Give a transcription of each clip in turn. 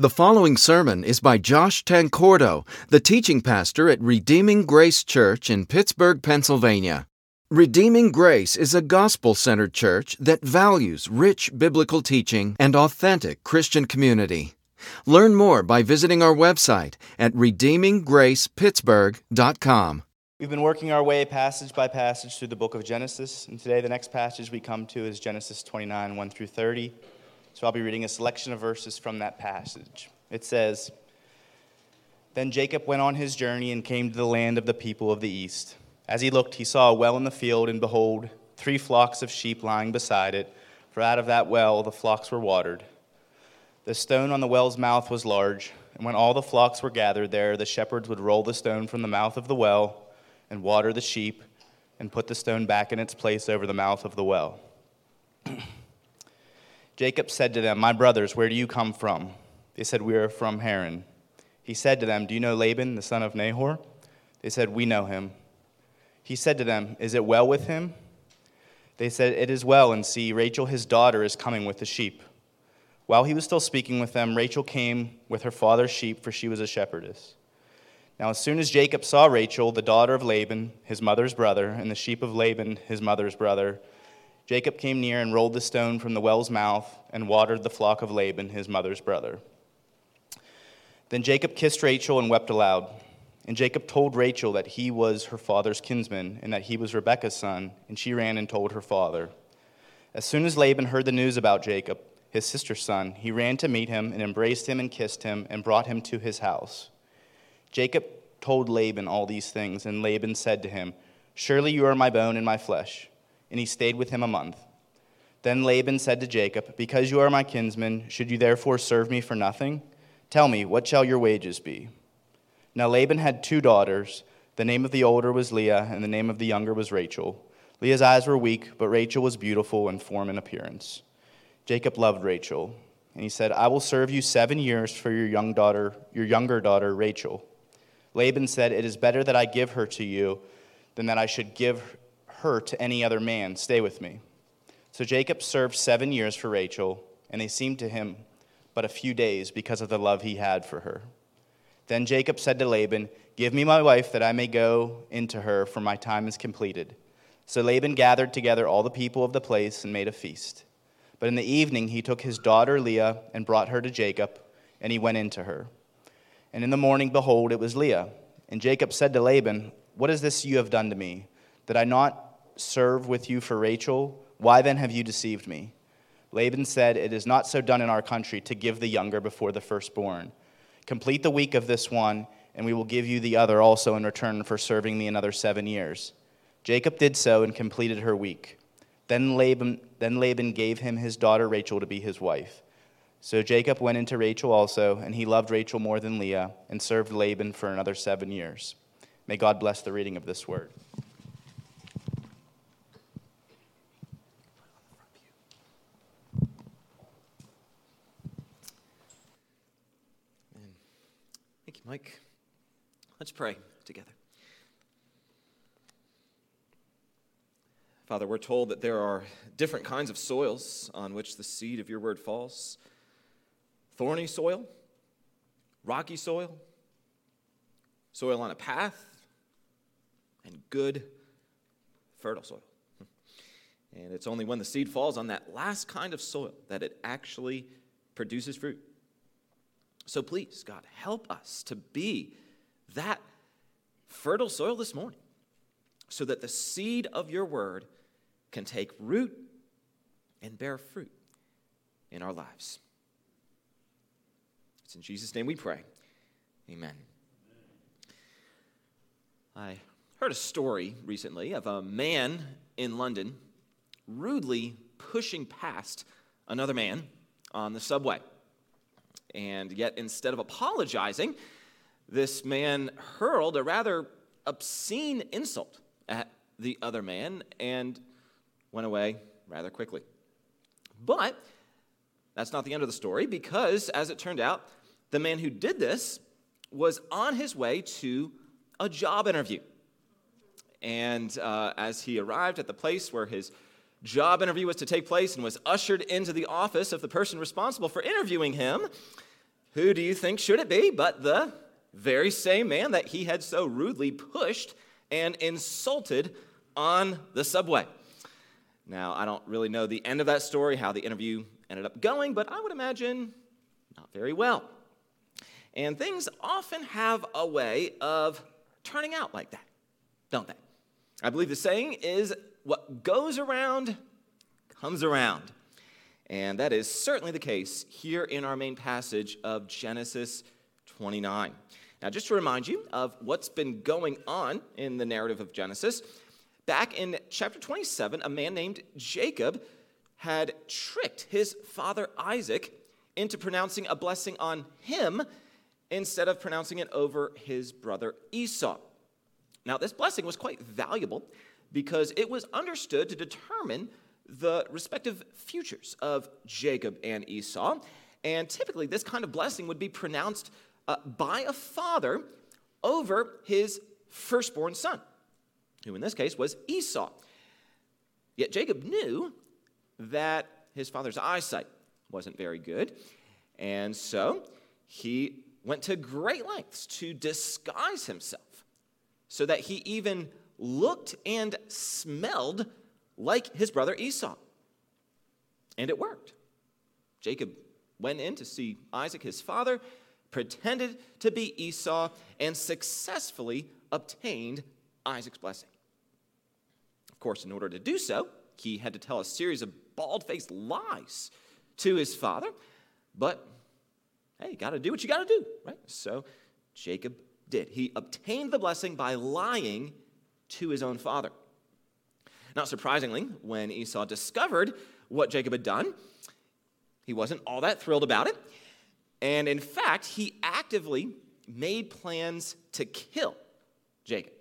The following sermon is by Josh Tancordo, the teaching pastor at Redeeming Grace Church in Pittsburgh, Pennsylvania. Redeeming Grace is a gospel centered church that values rich biblical teaching and authentic Christian community. Learn more by visiting our website at redeeminggracepittsburgh.com. We've been working our way passage by passage through the book of Genesis, and today the next passage we come to is Genesis 29 1 through 30. So I'll be reading a selection of verses from that passage. It says Then Jacob went on his journey and came to the land of the people of the east. As he looked, he saw a well in the field, and behold, three flocks of sheep lying beside it, for out of that well the flocks were watered. The stone on the well's mouth was large, and when all the flocks were gathered there, the shepherds would roll the stone from the mouth of the well and water the sheep and put the stone back in its place over the mouth of the well. Jacob said to them, My brothers, where do you come from? They said, We are from Haran. He said to them, Do you know Laban, the son of Nahor? They said, We know him. He said to them, Is it well with him? They said, It is well, and see, Rachel, his daughter, is coming with the sheep. While he was still speaking with them, Rachel came with her father's sheep, for she was a shepherdess. Now, as soon as Jacob saw Rachel, the daughter of Laban, his mother's brother, and the sheep of Laban, his mother's brother, Jacob came near and rolled the stone from the well's mouth and watered the flock of Laban, his mother's brother. Then Jacob kissed Rachel and wept aloud. And Jacob told Rachel that he was her father's kinsman and that he was Rebekah's son, and she ran and told her father. As soon as Laban heard the news about Jacob, his sister's son, he ran to meet him and embraced him and kissed him and brought him to his house. Jacob told Laban all these things, and Laban said to him, Surely you are my bone and my flesh and he stayed with him a month. Then Laban said to Jacob, Because you are my kinsman, should you therefore serve me for nothing? Tell me, what shall your wages be? Now Laban had two daughters. The name of the older was Leah, and the name of the younger was Rachel. Leah's eyes were weak, but Rachel was beautiful in form and appearance. Jacob loved Rachel, and he said, I will serve you seven years for your young daughter, your younger daughter, Rachel. Laban said, It is better that I give her to you than that I should give her to any other man. Stay with me. So Jacob served seven years for Rachel, and they seemed to him but a few days because of the love he had for her. Then Jacob said to Laban, Give me my wife that I may go into her, for my time is completed. So Laban gathered together all the people of the place and made a feast. But in the evening he took his daughter Leah and brought her to Jacob, and he went into her. And in the morning, behold, it was Leah. And Jacob said to Laban, What is this you have done to me? Did I not serve with you for Rachel? Why then have you deceived me? Laban said, It is not so done in our country to give the younger before the firstborn. Complete the week of this one, and we will give you the other also in return for serving me another seven years. Jacob did so and completed her week. Then Laban, then Laban gave him his daughter Rachel to be his wife. So Jacob went into Rachel also, and he loved Rachel more than Leah, and served Laban for another seven years. May God bless the reading of this word. Mike, let's pray together. Father, we're told that there are different kinds of soils on which the seed of your word falls thorny soil, rocky soil, soil on a path, and good, fertile soil. And it's only when the seed falls on that last kind of soil that it actually produces fruit. So please, God, help us to be that fertile soil this morning so that the seed of your word can take root and bear fruit in our lives. It's in Jesus' name we pray. Amen. I heard a story recently of a man in London rudely pushing past another man on the subway. And yet, instead of apologizing, this man hurled a rather obscene insult at the other man and went away rather quickly. But that's not the end of the story because, as it turned out, the man who did this was on his way to a job interview. And uh, as he arrived at the place where his job interview was to take place and was ushered into the office of the person responsible for interviewing him, who do you think should it be but the very same man that he had so rudely pushed and insulted on the subway? Now, I don't really know the end of that story, how the interview ended up going, but I would imagine not very well. And things often have a way of turning out like that, don't they? I believe the saying is what goes around comes around. And that is certainly the case here in our main passage of Genesis 29. Now, just to remind you of what's been going on in the narrative of Genesis, back in chapter 27, a man named Jacob had tricked his father Isaac into pronouncing a blessing on him instead of pronouncing it over his brother Esau. Now, this blessing was quite valuable because it was understood to determine the respective futures of Jacob and Esau. And typically, this kind of blessing would be pronounced uh, by a father over his firstborn son, who in this case was Esau. Yet Jacob knew that his father's eyesight wasn't very good, and so he went to great lengths to disguise himself so that he even looked and smelled like his brother Esau. And it worked. Jacob went in to see Isaac, his father, pretended to be Esau, and successfully obtained Isaac's blessing. Of course, in order to do so, he had to tell a series of bald faced lies to his father, but hey, you got to do what you got to do, right? So Jacob did. He obtained the blessing by lying to his own father. Not surprisingly, when Esau discovered what Jacob had done, he wasn't all that thrilled about it. And in fact, he actively made plans to kill Jacob.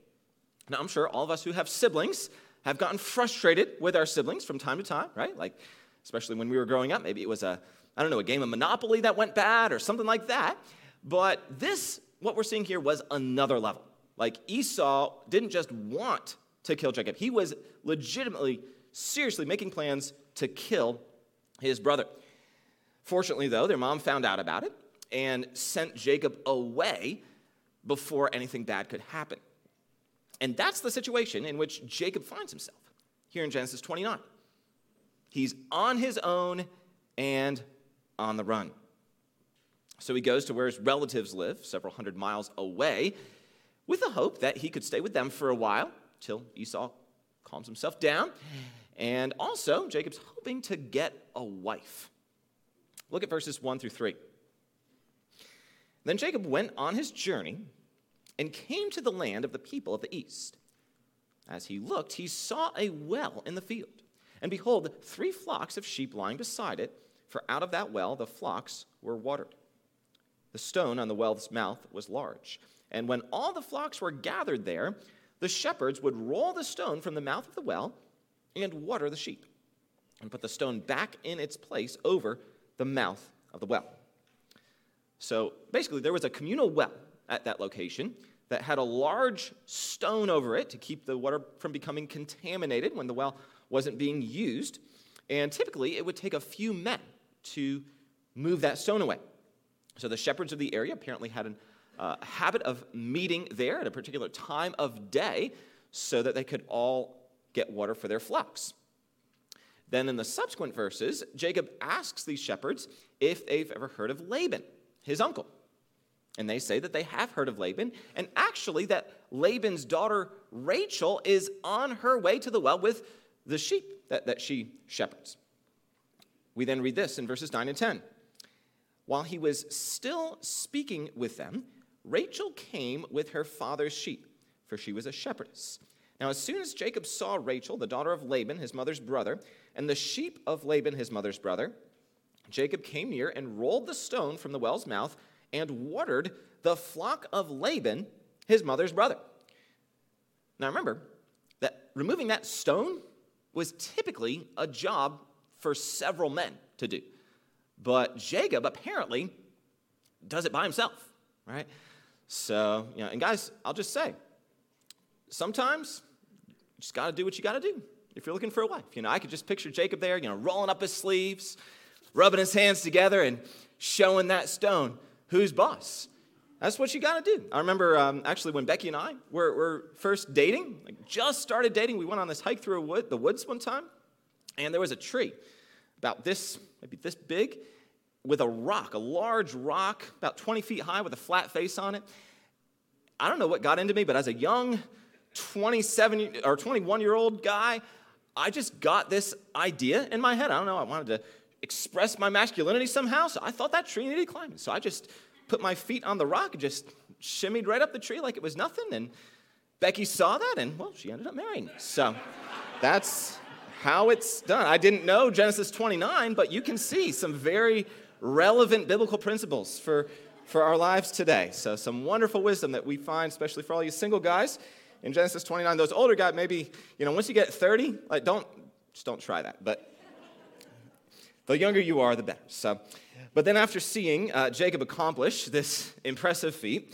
Now, I'm sure all of us who have siblings have gotten frustrated with our siblings from time to time, right? Like, especially when we were growing up. Maybe it was a, I don't know, a game of Monopoly that went bad or something like that. But this, what we're seeing here, was another level. Like, Esau didn't just want to kill Jacob, he was legitimately, seriously making plans to kill his brother. Fortunately, though, their mom found out about it and sent Jacob away before anything bad could happen. And that's the situation in which Jacob finds himself here in Genesis 29. He's on his own and on the run. So he goes to where his relatives live, several hundred miles away, with the hope that he could stay with them for a while till Esau calms himself down. And also, Jacob's hoping to get a wife. Look at verses 1 through 3. Then Jacob went on his journey and came to the land of the people of the east. As he looked, he saw a well in the field. And behold, three flocks of sheep lying beside it, for out of that well the flocks were watered. The stone on the well's mouth was large. And when all the flocks were gathered there, the shepherds would roll the stone from the mouth of the well and water the sheep, and put the stone back in its place over the mouth of the well. So basically, there was a communal well at that location that had a large stone over it to keep the water from becoming contaminated when the well wasn't being used. And typically, it would take a few men to move that stone away. So the shepherds of the area apparently had a uh, habit of meeting there at a particular time of day so that they could all get water for their flocks. Then in the subsequent verses, Jacob asks these shepherds if they've ever heard of Laban, his uncle. And they say that they have heard of Laban, and actually that Laban's daughter Rachel is on her way to the well with the sheep that, that she shepherds. We then read this in verses 9 and 10. While he was still speaking with them, Rachel came with her father's sheep, for she was a shepherdess. Now, as soon as Jacob saw Rachel, the daughter of Laban, his mother's brother, and the sheep of Laban, his mother's brother, Jacob came near and rolled the stone from the well's mouth and watered the flock of Laban, his mother's brother. Now, remember that removing that stone was typically a job for several men to do. But Jacob apparently does it by himself, right? So, you know, and guys, I'll just say, sometimes you just got to do what you got to do if you're looking for a wife. You know, I could just picture Jacob there, you know, rolling up his sleeves, rubbing his hands together, and showing that stone who's boss. That's what you got to do. I remember um, actually when Becky and I were, were first dating, like just started dating, we went on this hike through wood, the woods one time, and there was a tree about this, maybe this big, with a rock, a large rock, about 20 feet high with a flat face on it. I don't know what got into me, but as a young 27 or 21 year old guy, I just got this idea in my head. I don't know, I wanted to express my masculinity somehow, so I thought that tree needed climbing. So I just put my feet on the rock and just shimmied right up the tree like it was nothing. And Becky saw that, and well, she ended up marrying me. So that's how it's done. I didn't know Genesis 29, but you can see some very relevant biblical principles for, for our lives today. So, some wonderful wisdom that we find, especially for all you single guys in Genesis 29. Those older guys, maybe, you know, once you get 30, like, don't, just don't try that. But the younger you are, the better. So, but then after seeing uh, Jacob accomplish this impressive feat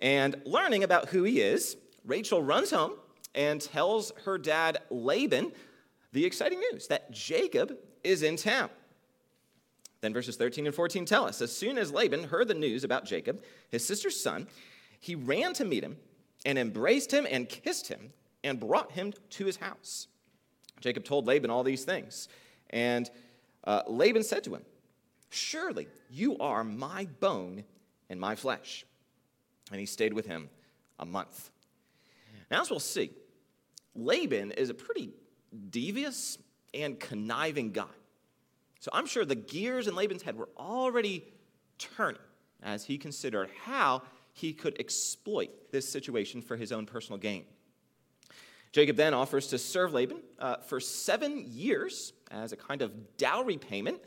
and learning about who he is, Rachel runs home and tells her dad Laban the exciting news that Jacob is in town. Then verses 13 and 14 tell us as soon as Laban heard the news about Jacob, his sister's son, he ran to meet him and embraced him and kissed him and brought him to his house. Jacob told Laban all these things. And uh, Laban said to him, Surely you are my bone and my flesh. And he stayed with him a month. Now, as we'll see, Laban is a pretty devious and conniving guy. So I'm sure the gears in Laban's head were already turning as he considered how he could exploit this situation for his own personal gain. Jacob then offers to serve Laban uh, for seven years as a kind of dowry payment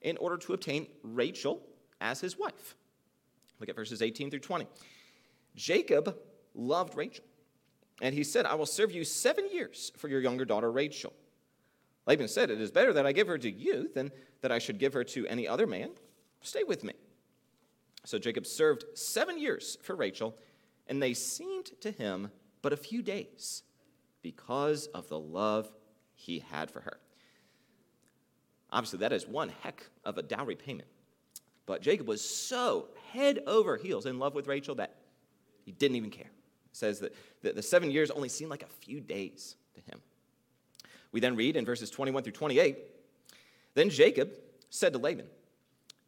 in order to obtain Rachel as his wife. Look at verses 18 through 20. Jacob loved Rachel, and he said, I will serve you seven years for your younger daughter Rachel. Laban said, It is better that I give her to you than that I should give her to any other man. Stay with me. So Jacob served seven years for Rachel, and they seemed to him but a few days because of the love he had for her. Obviously, that is one heck of a dowry payment. But Jacob was so head over heels in love with Rachel that he didn't even care. It says that the seven years only seemed like a few days to him. We then read in verses 21 through 28 Then Jacob said to Laban,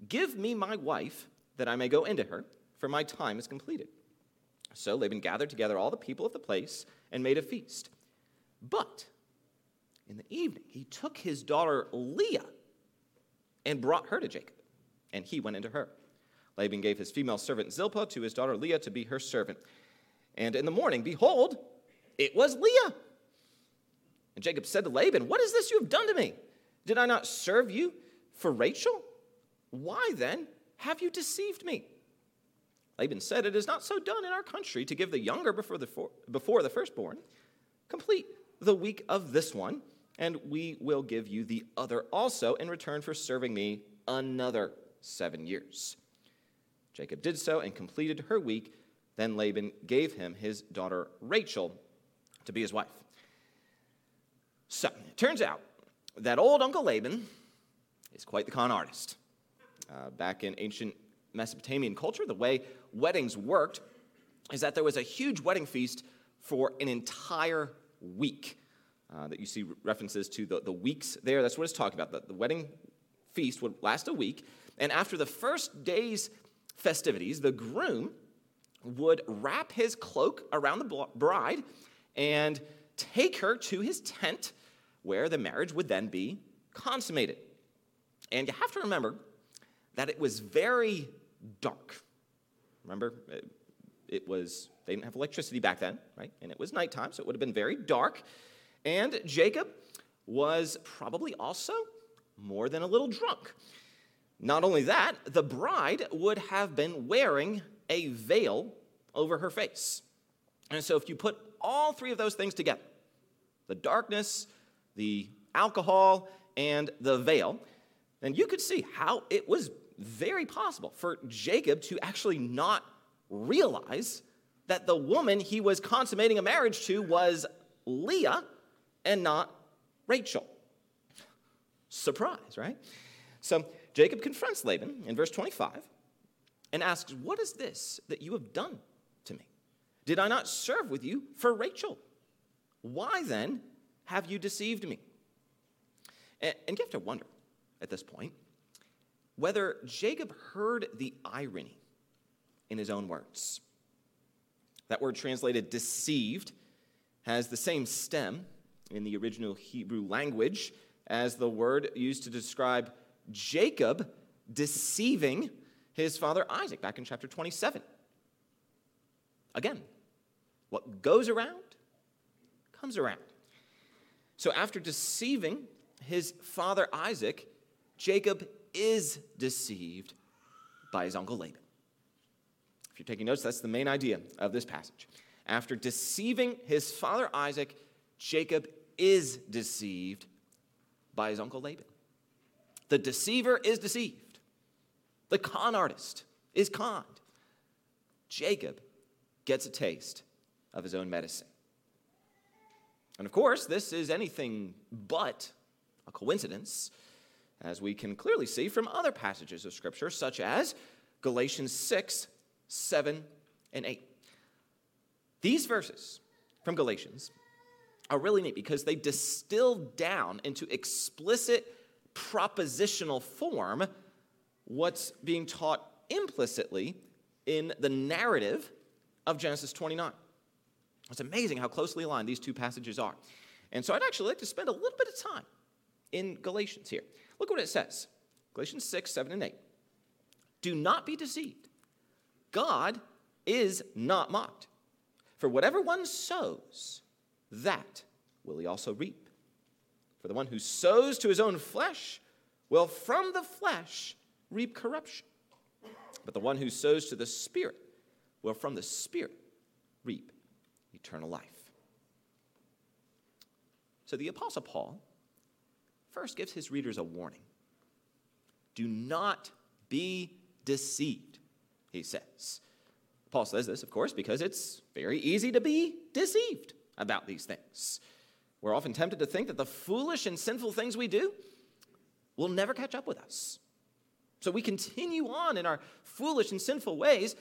Give me my wife that I may go into her, for my time is completed. So Laban gathered together all the people of the place and made a feast. But in the evening, he took his daughter Leah and brought her to Jacob, and he went into her. Laban gave his female servant Zilpah to his daughter Leah to be her servant. And in the morning, behold, it was Leah. And Jacob said to Laban, What is this you have done to me? Did I not serve you for Rachel? Why then have you deceived me? Laban said, It is not so done in our country to give the younger before the, for, before the firstborn. Complete the week of this one, and we will give you the other also in return for serving me another seven years. Jacob did so and completed her week. Then Laban gave him his daughter Rachel to be his wife. So, it turns out that old Uncle Laban is quite the con artist. Uh, back in ancient Mesopotamian culture, the way weddings worked is that there was a huge wedding feast for an entire week. Uh, that you see references to the, the weeks there. That's what it's talking about. The, the wedding feast would last a week. And after the first day's festivities, the groom would wrap his cloak around the bride and take her to his tent where the marriage would then be consummated. And you have to remember that it was very dark. Remember, it was, they didn't have electricity back then, right? And it was nighttime, so it would have been very dark. And Jacob was probably also more than a little drunk. Not only that, the bride would have been wearing a veil over her face. And so, if you put all three of those things together the darkness, the alcohol, and the veil, then you could see how it was very possible for Jacob to actually not realize that the woman he was consummating a marriage to was Leah and not Rachel. Surprise, right? So Jacob confronts Laban in verse 25 and asks, What is this that you have done to me? Did I not serve with you for Rachel? Why then have you deceived me? And, you have to wonder at this point whether Jacob heard the irony in his own words. That word translated deceived has the same stem in the original Hebrew language as the word used to describe Jacob deceiving his father Isaac back in chapter 27. Again, what goes around comes around. So after deceiving his father Isaac, Jacob is deceived by his uncle Laban. If you're taking notes, that's the main idea of this passage. After deceiving his father Isaac, Jacob is deceived by his uncle Laban. The deceiver is deceived, the con artist is conned. Jacob gets a taste of his own medicine. And of course, this is anything but a coincidence, as we can clearly see from other passages of Scripture, such as Galatians 6, 7, and 8. These verses from Galatians are really neat because they distill down into explicit propositional form what's being taught implicitly in the narrative of Genesis 29. It's amazing how closely aligned these two passages are. And so I'd actually like to spend a little bit of time in Galatians here. Look what it says Galatians 6, 7, and 8. Do not be deceived. God is not mocked. For whatever one sows, that will he also reap. For the one who sows to his own flesh will from the flesh reap corruption. But the one who sows to the Spirit will from the Spirit reap eternal life. So the Apostle Paul first gives his readers a warning do not be deceived, he says. Paul says this, of course, because it's very easy to be deceived about these things. We're often tempted to think that the foolish and sinful things we do will never catch up with us. So we continue on in our foolish and sinful ways,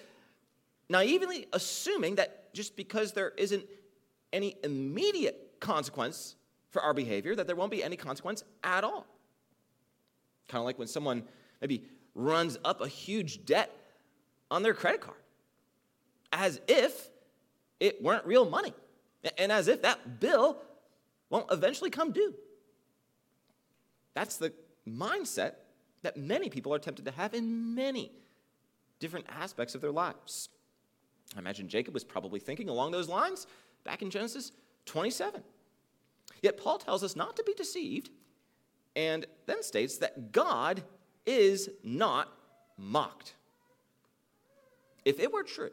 naively assuming that just because there isn't any immediate consequence for our behavior, that there won't be any consequence at all. Kind of like when someone maybe runs up a huge debt on their credit card, as if it weren't real money, and as if that bill won't eventually come due. That's the mindset that many people are tempted to have in many different aspects of their lives. I imagine Jacob was probably thinking along those lines back in Genesis 27. Yet Paul tells us not to be deceived and then states that God is not mocked. If it were true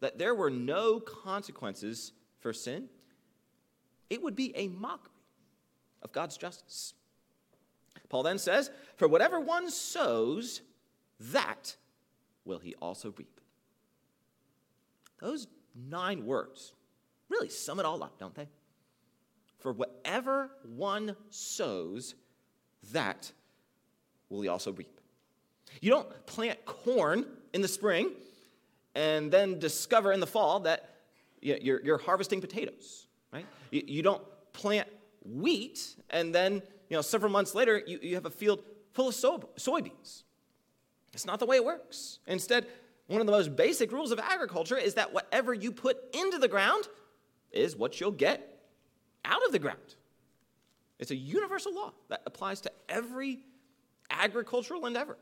that there were no consequences for sin, it would be a mockery of God's justice. Paul then says, For whatever one sows, that will he also reap. Those nine words really sum it all up, don't they? For whatever one sows, that will he also reap. You don't plant corn in the spring and then discover in the fall that you're, you're harvesting potatoes, right? You, you don't plant wheat and then you know, several months later you, you have a field full of soybeans. It's not the way it works. Instead, one of the most basic rules of agriculture is that whatever you put into the ground is what you'll get out of the ground. It's a universal law that applies to every agricultural endeavor.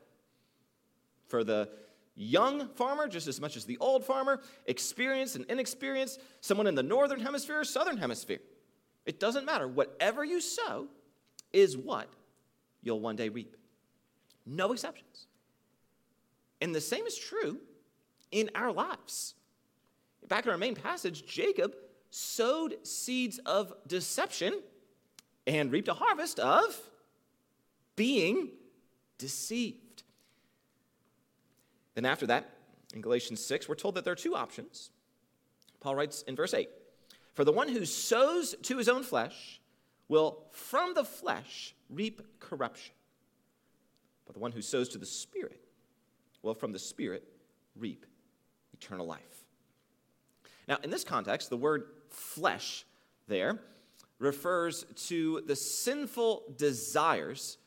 For the young farmer, just as much as the old farmer, experienced and inexperienced, someone in the northern hemisphere or southern hemisphere. It doesn't matter. Whatever you sow is what you'll one day reap. No exceptions. And the same is true in our lives. Back in our main passage, Jacob sowed seeds of deception and reaped a harvest of being deceived. Then, after that, in Galatians 6, we're told that there are two options. Paul writes in verse 8 For the one who sows to his own flesh will from the flesh reap corruption, but the one who sows to the Spirit will from the Spirit Now, in this context, the word flesh there refers to the sinful desires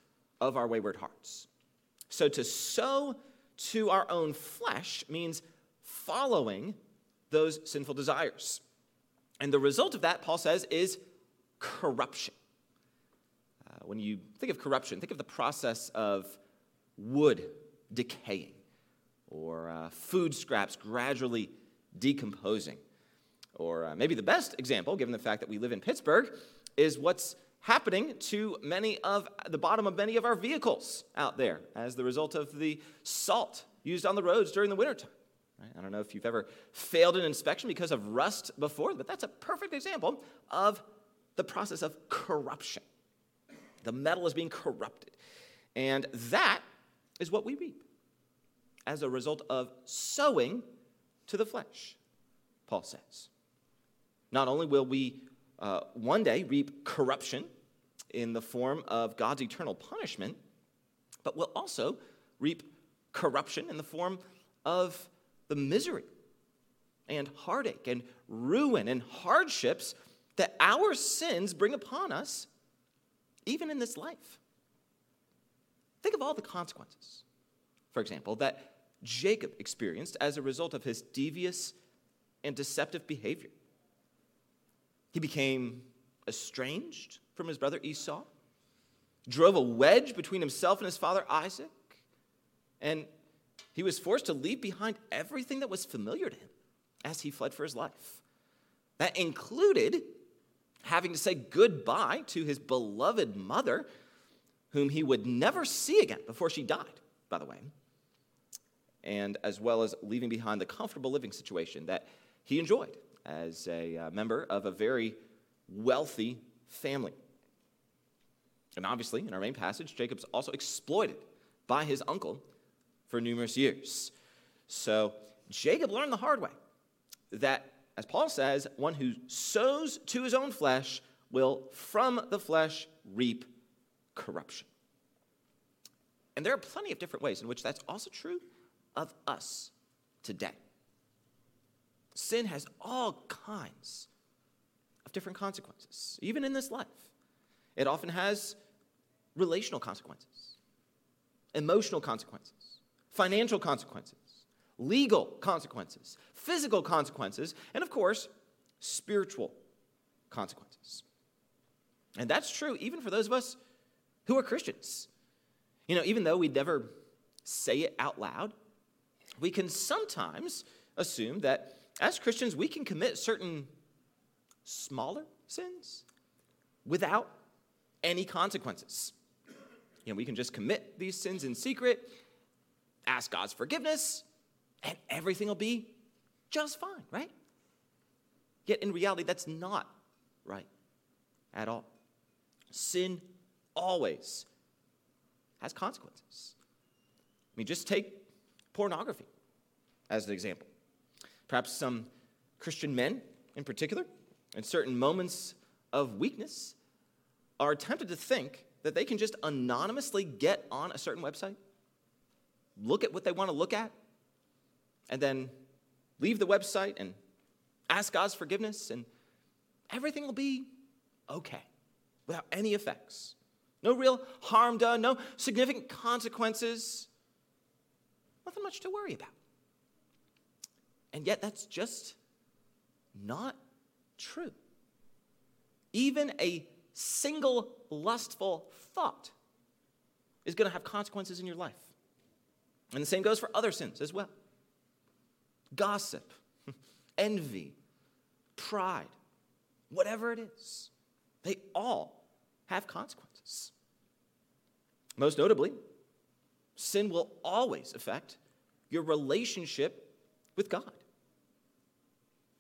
of our wayward hearts. So to sow to our own flesh means following those sinful desires. And the result of that, Paul says, is corruption. Uh, when you think of corruption, think of the process of wood decaying or uh, food scraps gradually decomposing. Or uh, maybe the best example, given the fact that we live in Pittsburgh, is what's happening to many of the bottom of many of our vehicles out there as the result of the salt used on the roads during the wintertime. Right? I don't know if you've ever failed an inspection because of rust before, but that's a perfect example of the process of corruption. The metal is being corrupted. And that is what we reap as a result of sowing to the flesh, Paul says. Not only will we uh, one day reap corruption in the form of God's eternal punishment, but we'll also reap corruption in the form of the misery and heartache and ruin and hardships that our sins bring upon us, even in this life. Think of all the consequences, for example, that Jacob experienced as a result of his devious and deceptive behavior. He became estranged from his brother Esau, drove a wedge between himself and his father Isaac, and he was forced to leave behind everything that was familiar to him as he fled for his life. That included having to say goodbye to his beloved mother, whom he would never see again before she died, by the way, and as well as leaving behind the comfortable living situation that he enjoyed as a uh, member of a very wealthy family. And obviously, in our main passage, Jacob's also exploited by his uncle for numerous years. So Jacob learned the hard way that, as Paul says, one who sows to his own flesh will from the flesh reap corruption. And there are plenty of different ways in which that's also true of us today. Sin has all kinds of different consequences, even in this life. It often has relational consequences, emotional consequences, financial consequences, legal consequences, physical consequences, and of course, spiritual consequences. And that's true even for those of us who are Christians. You know, even though we'd never say it out loud, we can sometimes assume that as Christians, we can commit certain smaller sins without any consequences. You know, we can just commit these sins in secret, ask God's forgiveness, and everything will be just fine, right? Yet in reality, that's not right at all. Sin always has consequences. I mean, just take pornography as an example. Perhaps some Christian men in particular, in certain moments of weakness, are tempted to think that they can just anonymously get on a certain website, look at what they want to look at, and then leave the website and ask God's forgiveness, and everything will be okay without any effects. No real harm done, no significant consequences, nothing much to worry about. And yet, that's just not true. Even a single lustful thought is going to have consequences in your life. And the same goes for other sins as well gossip, envy, pride, whatever it is, they all have consequences. Most notably, sin will always affect your relationship with God,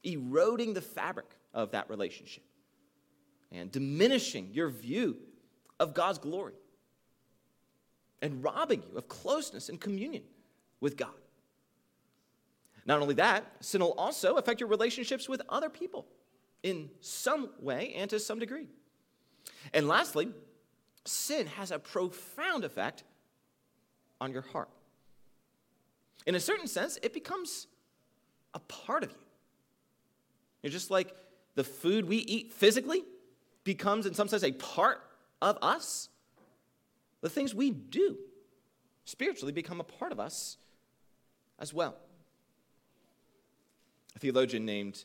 eroding the fabric of that relationship and diminishing your view of God's glory and robbing you of closeness and communion with God. Not only that, sin will also affect your relationships with other people in some way and to some degree. And lastly, sin has a profound effect on your heart. In a certain sense, it becomes a part of you. You're just like the food we eat physically becomes, in some sense, a part of us, the things we do spiritually become a part of us as well. A theologian named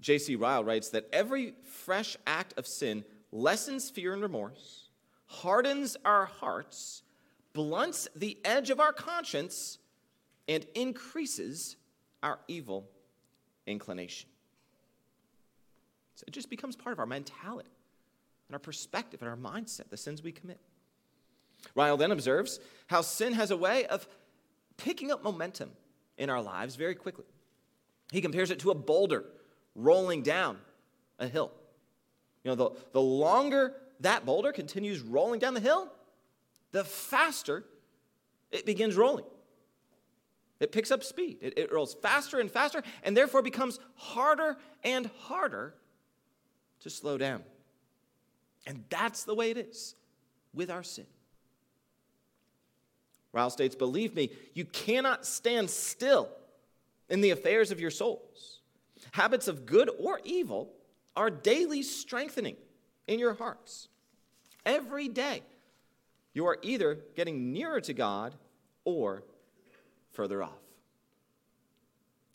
J.C. Ryle writes that every fresh act of sin lessens fear and remorse, hardens our hearts, blunts the edge of our conscience, and increases our evil inclination. So it just becomes part of our mentality and our perspective and our mindset, the sins we commit. Ryle then observes how sin has a way of picking up momentum in our lives very quickly. He compares it to a boulder rolling down a hill. You know, the, the longer that boulder continues rolling down the hill, the faster it begins rolling. It picks up speed. It, it rolls faster and faster, and therefore becomes harder and harder to slow down. And that's the way it is with our sin. Ryle states, Believe me, you cannot stand still in the affairs of your souls. Habits of good or evil are daily strengthening in your hearts. Every day, you are either getting nearer to God or further off.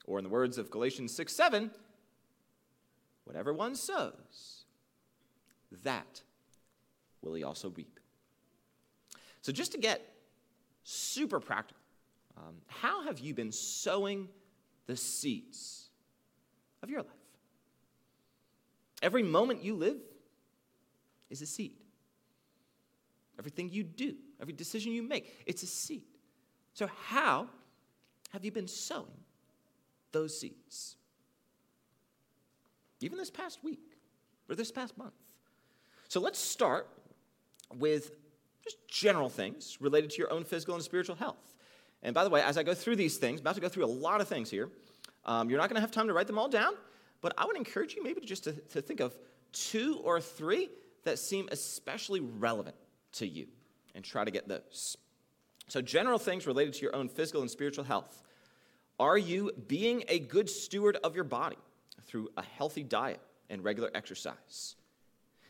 Or, in the words of Galatians 6 7, whatever one sows, that will he also reap. So, just to get super practical, um, how have you been sowing the seeds of your life? Every moment you live is a seed. Everything you do, every decision you make, it's a seed. So, how have you been sowing those seeds? Even this past week or this past month. So, let's start with just general things related to your own physical and spiritual health. And by the way, as I go through these things, I'm about to go through a lot of things here. Um, you're not going to have time to write them all down, but I would encourage you maybe just to, to think of two or three that seem especially relevant to you and try to get those. So, general things related to your own physical and spiritual health. Are you being a good steward of your body through a healthy diet and regular exercise?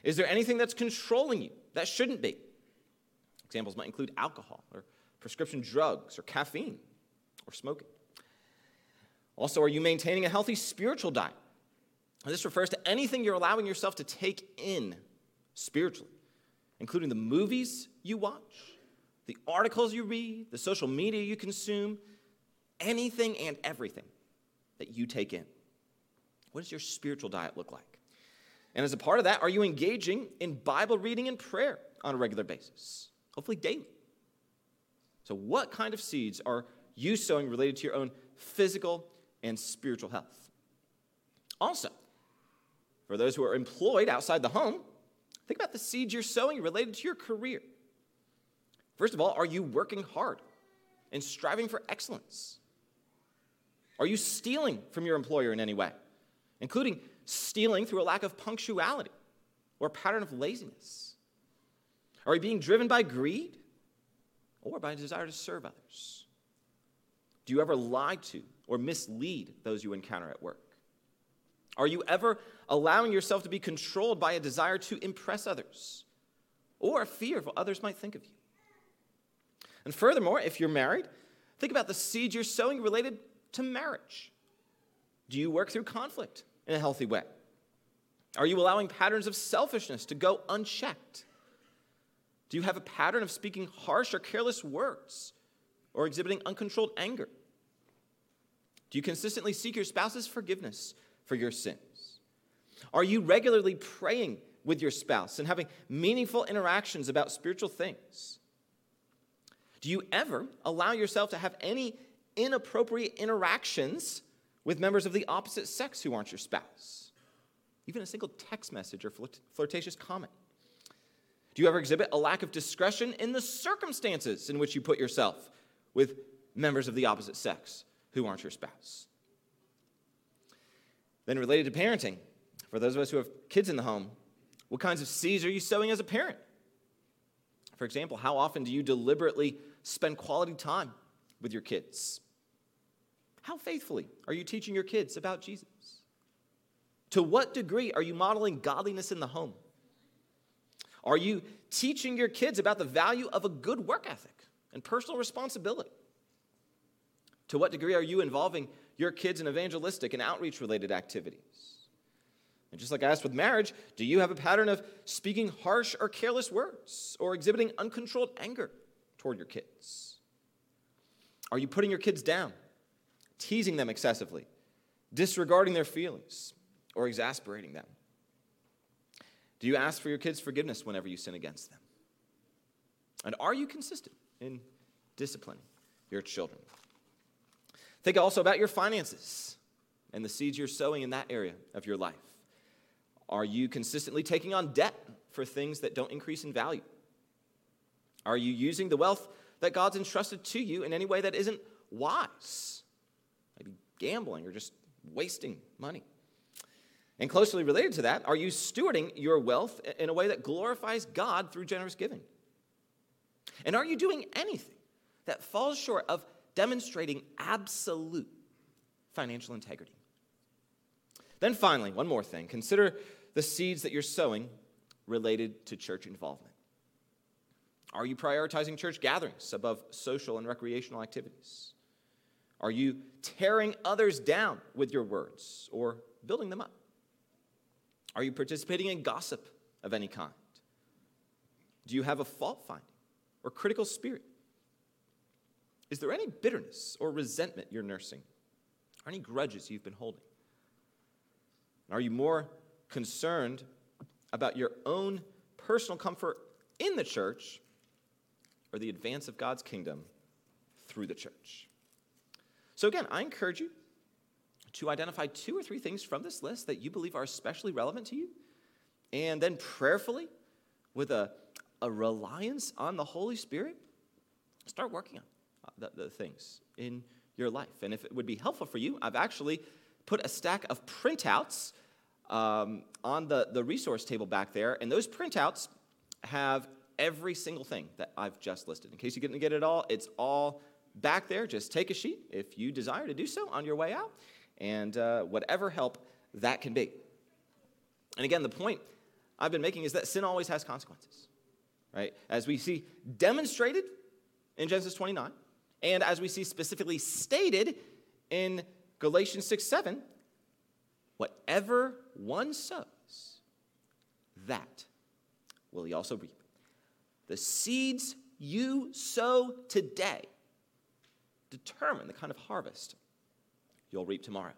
Is there anything that's controlling you that shouldn't be? Examples might include alcohol or prescription drugs or caffeine or smoking. Also, are you maintaining a healthy spiritual diet? This refers to anything you're allowing yourself to take in spiritually, including the movies you watch, the articles you read, the social media you consume, anything and everything that you take in. What does your spiritual diet look like? And as a part of that, are you engaging in Bible reading and prayer on a regular basis? Hopefully, daily. So, what kind of seeds are you sowing related to your own physical and spiritual health? Also, for those who are employed outside the home, think about the seeds you're sowing related to your career. First of all, are you working hard and striving for excellence? Are you stealing from your employer in any way, including stealing through a lack of punctuality or a pattern of laziness? Are you being driven by greed or by a desire to serve others? Do you ever lie to or mislead those you encounter at work? Are you ever allowing yourself to be controlled by a desire to impress others or a fear of what others might think of you? And furthermore, if you're married, think about the seeds you're sowing related to marriage. Do you work through conflict in a healthy way? Are you allowing patterns of selfishness to go unchecked? Do you have a pattern of speaking harsh or careless words or exhibiting uncontrolled anger? Do you consistently seek your spouse's forgiveness for your sins? Are you regularly praying with your spouse and having meaningful interactions about spiritual things? Do you ever allow yourself to have any inappropriate interactions with members of the opposite sex who aren't your spouse? Even a single text message or flirtatious comment. Do you ever exhibit a lack of discretion in the circumstances in which you put yourself with members of the opposite sex who aren't your spouse? Then, related to parenting, for those of us who have kids in the home, what kinds of seeds are you sowing as a parent? For example, how often do you deliberately spend quality time with your kids? How faithfully are you teaching your kids about Jesus? To what degree are you modeling godliness in the home? Are you teaching your kids about the value of a good work ethic and personal responsibility? To what degree are you involving your kids in evangelistic and outreach related activities? And just like I asked with marriage, do you have a pattern of speaking harsh or careless words or exhibiting uncontrolled anger toward your kids? Are you putting your kids down, teasing them excessively, disregarding their feelings, or exasperating them? Do you ask for your kids' forgiveness whenever you sin against them? And are you consistent in disciplining your children? Think also about your finances and the seeds you're sowing in that area of your life. Are you consistently taking on debt for things that don't increase in value? Are you using the wealth that God's entrusted to you in any way that isn't wise? Maybe gambling or just wasting money. And closely related to that, are you stewarding your wealth in a way that glorifies God through generous giving? And are you doing anything that falls short of demonstrating absolute financial integrity? Then, finally, one more thing consider the seeds that you're sowing related to church involvement. Are you prioritizing church gatherings above social and recreational activities? Are you tearing others down with your words or building them up? Are you participating in gossip of any kind? Do you have a fault finding or critical spirit? Is there any bitterness or resentment you're nursing? Or any grudges you've been holding? Are you more concerned about your own personal comfort in the church or the advance of God's kingdom through the church? So, again, I encourage you to identify two or three things from this list that you believe are especially relevant to you, and then prayerfully, with a, a reliance on the Holy Spirit, start working on uh, the, the things in your life. And if it would be helpful for you, I've actually put a stack of printouts um, on the, the resource table back there, and those printouts have every single thing that I've just listed. In case you didn't get it all, it's all back there. Just take a sheet if you desire to do so on your way out, and uh, whatever help that can be. And again, the point I've been making is that sin always has consequences, right? As we see demonstrated in Genesis 29, and as we see specifically stated in Galatians 6 7, whatever one sows, that will he also reap. The seeds you sow today determine the kind of harvest you'll reap tomorrow.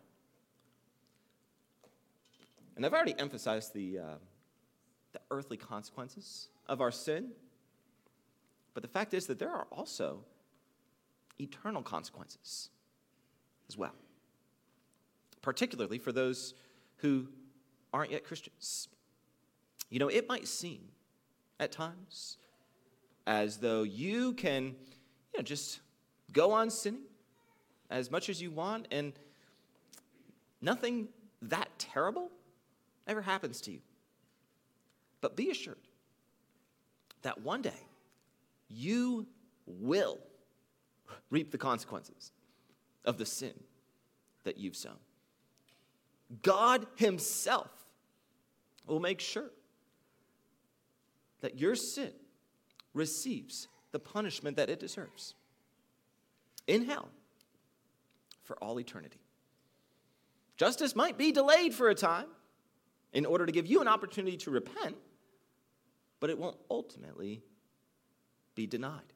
And I've already emphasized the, uh, the earthly consequences of our sin, but the fact is that there are also eternal consequences as well, particularly for those who aren't yet Christians. You know, it might seem at times as though you can, you know, just go on sinning as much as you want and nothing that terrible ever happens to you. But be assured that one day you will reap the consequences of the sin that you've sown. God Himself will make sure that your sin receives the punishment that it deserves in hell for all eternity. Justice might be delayed for a time in order to give you an opportunity to repent, but it won't ultimately be denied.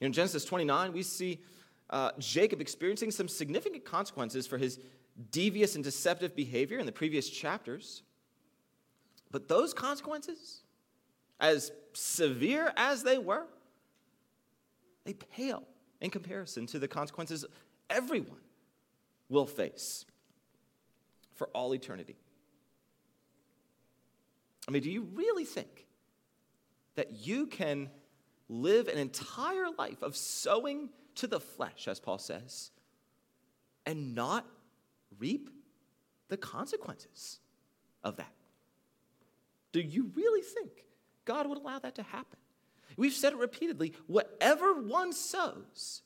In Genesis 29, we see uh, Jacob experiencing some significant consequences for his devious and deceptive behavior in the previous chapters. But those consequences, as severe as they were, they pale in comparison to the consequences everyone will face for all eternity. I mean, do you really think that you can live an entire life of sowing to the flesh, as Paul says, and not reap the consequences of that. Do you really think God would allow that to happen? We've said it repeatedly whatever one sows,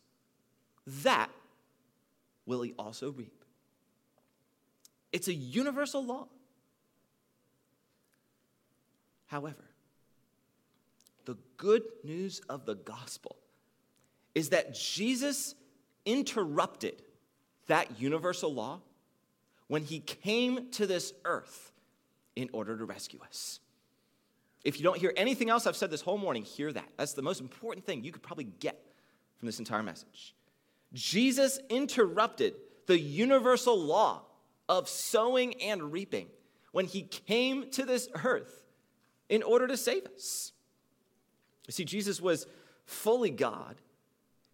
that will he also reap. it's a universal law. However, the good news of the gospel is that Jesus interrupted that universal law when he came to this earth in order to rescue us. If you don't hear anything else I've said this whole morning, hear that. That's the most important thing you could probably get from this entire message. Jesus interrupted the universal law of sowing and reaping when he came to this earth in order to save us. You see, Jesus was fully God,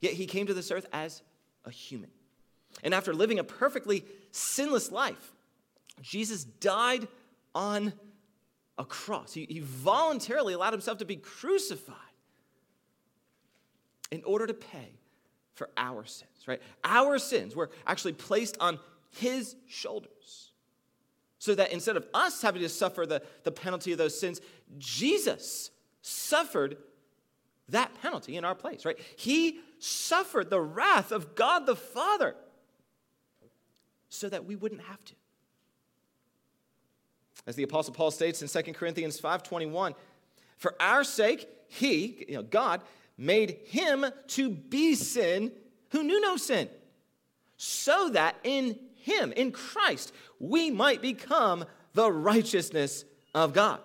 yet he came to this earth as a human. And after living a perfectly sinless life, Jesus died on a cross. He, he voluntarily allowed himself to be crucified in order to pay for our sins, right? Our sins were actually placed on his shoulders. So that instead of us having to suffer the, the penalty of those sins, Jesus suffered that penalty in our place, right? He suffered the wrath of God the Father so that we wouldn't have to. As the apostle Paul states in 2 Corinthians 5:21, for our sake he, you know, God made him to be sin who knew no sin, so that in him, in Christ, we might become the righteousness of God.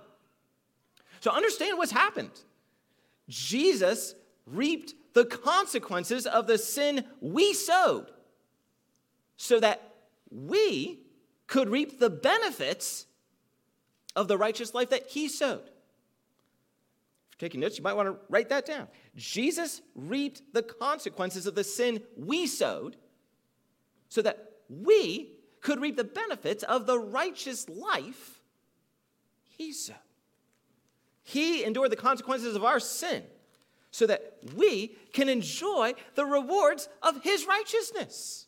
So understand what's happened. Jesus reaped the consequences of the sin we sowed so that we could reap the benefits of the righteous life that he sowed. If you're taking notes, you might want to write that down. Jesus reaped the consequences of the sin we sowed so that we could reap the benefits of the righteous life he sowed. He endured the consequences of our sin so that we can enjoy the rewards of his righteousness.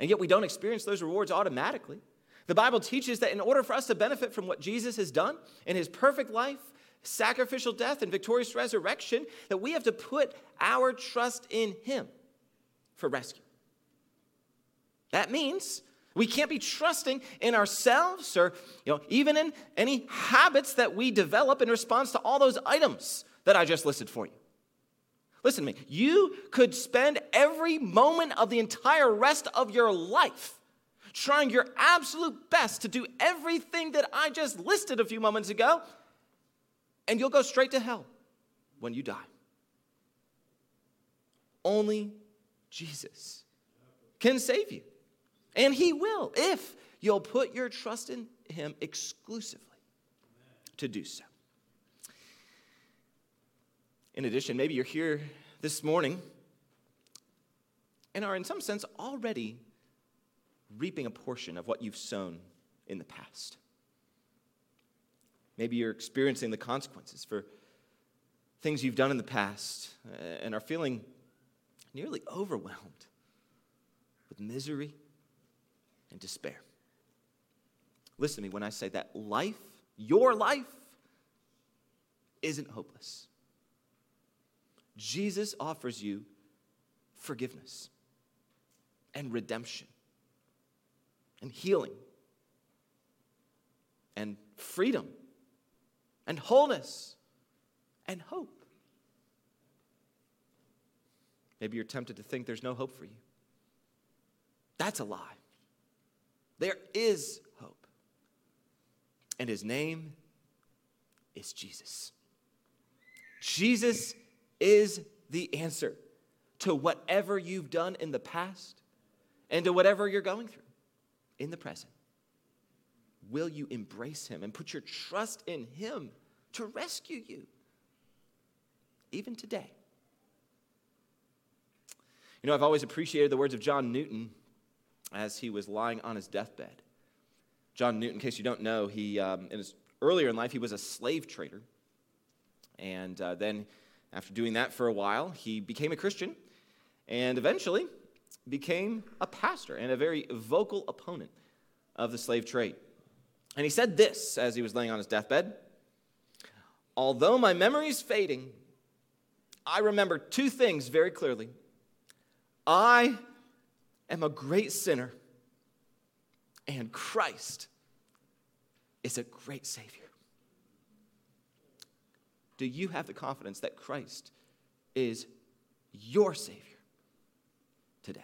And yet we don't experience those rewards automatically. The Bible teaches that in order for us to benefit from what Jesus has done in his perfect life, sacrificial death, and victorious resurrection, that we have to put our trust in him for rescue. That means we can't be trusting in ourselves or you know, even in any habits that we develop in response to all those items that I just listed for you. Listen to me. You could spend every moment of the entire rest of your life trying your absolute best to do everything that I just listed a few moments ago, and you'll go straight to hell when you die. Only Jesus can save you. And He will if you'll put your trust in Him exclusively to do so. In addition, maybe you're here this morning and are, in some sense, already reaping a portion of what you've sown in the past. Maybe you're experiencing the consequences for things you've done in the past uh, and are feeling nearly overwhelmed with misery and despair. Listen to me when I say that life, your life, isn't hopeless. Jesus offers you forgiveness and redemption and healing and freedom and wholeness and hope. Maybe you're tempted to think there's no hope for you. That's a lie. There is hope. And his name is Jesus. Jesus is the answer to whatever you've done in the past and to whatever you're going through in the present. Will you embrace him and put your trust in him to rescue you? Even today. You know, I've always appreciated the words of John Newton as he was lying on his deathbed. John Newton, in case you don't know, he, um, in his, earlier in life, he was a slave trader. And uh, then, after doing that for a while, he became a Christian and eventually became a pastor and a very vocal opponent of the slave trade. And he said this as he was laying on his deathbed Although my memory is fading, I remember two things very clearly. I am a great sinner, and Christ is a great Savior. Do you have the confidence that Christ is your Savior today?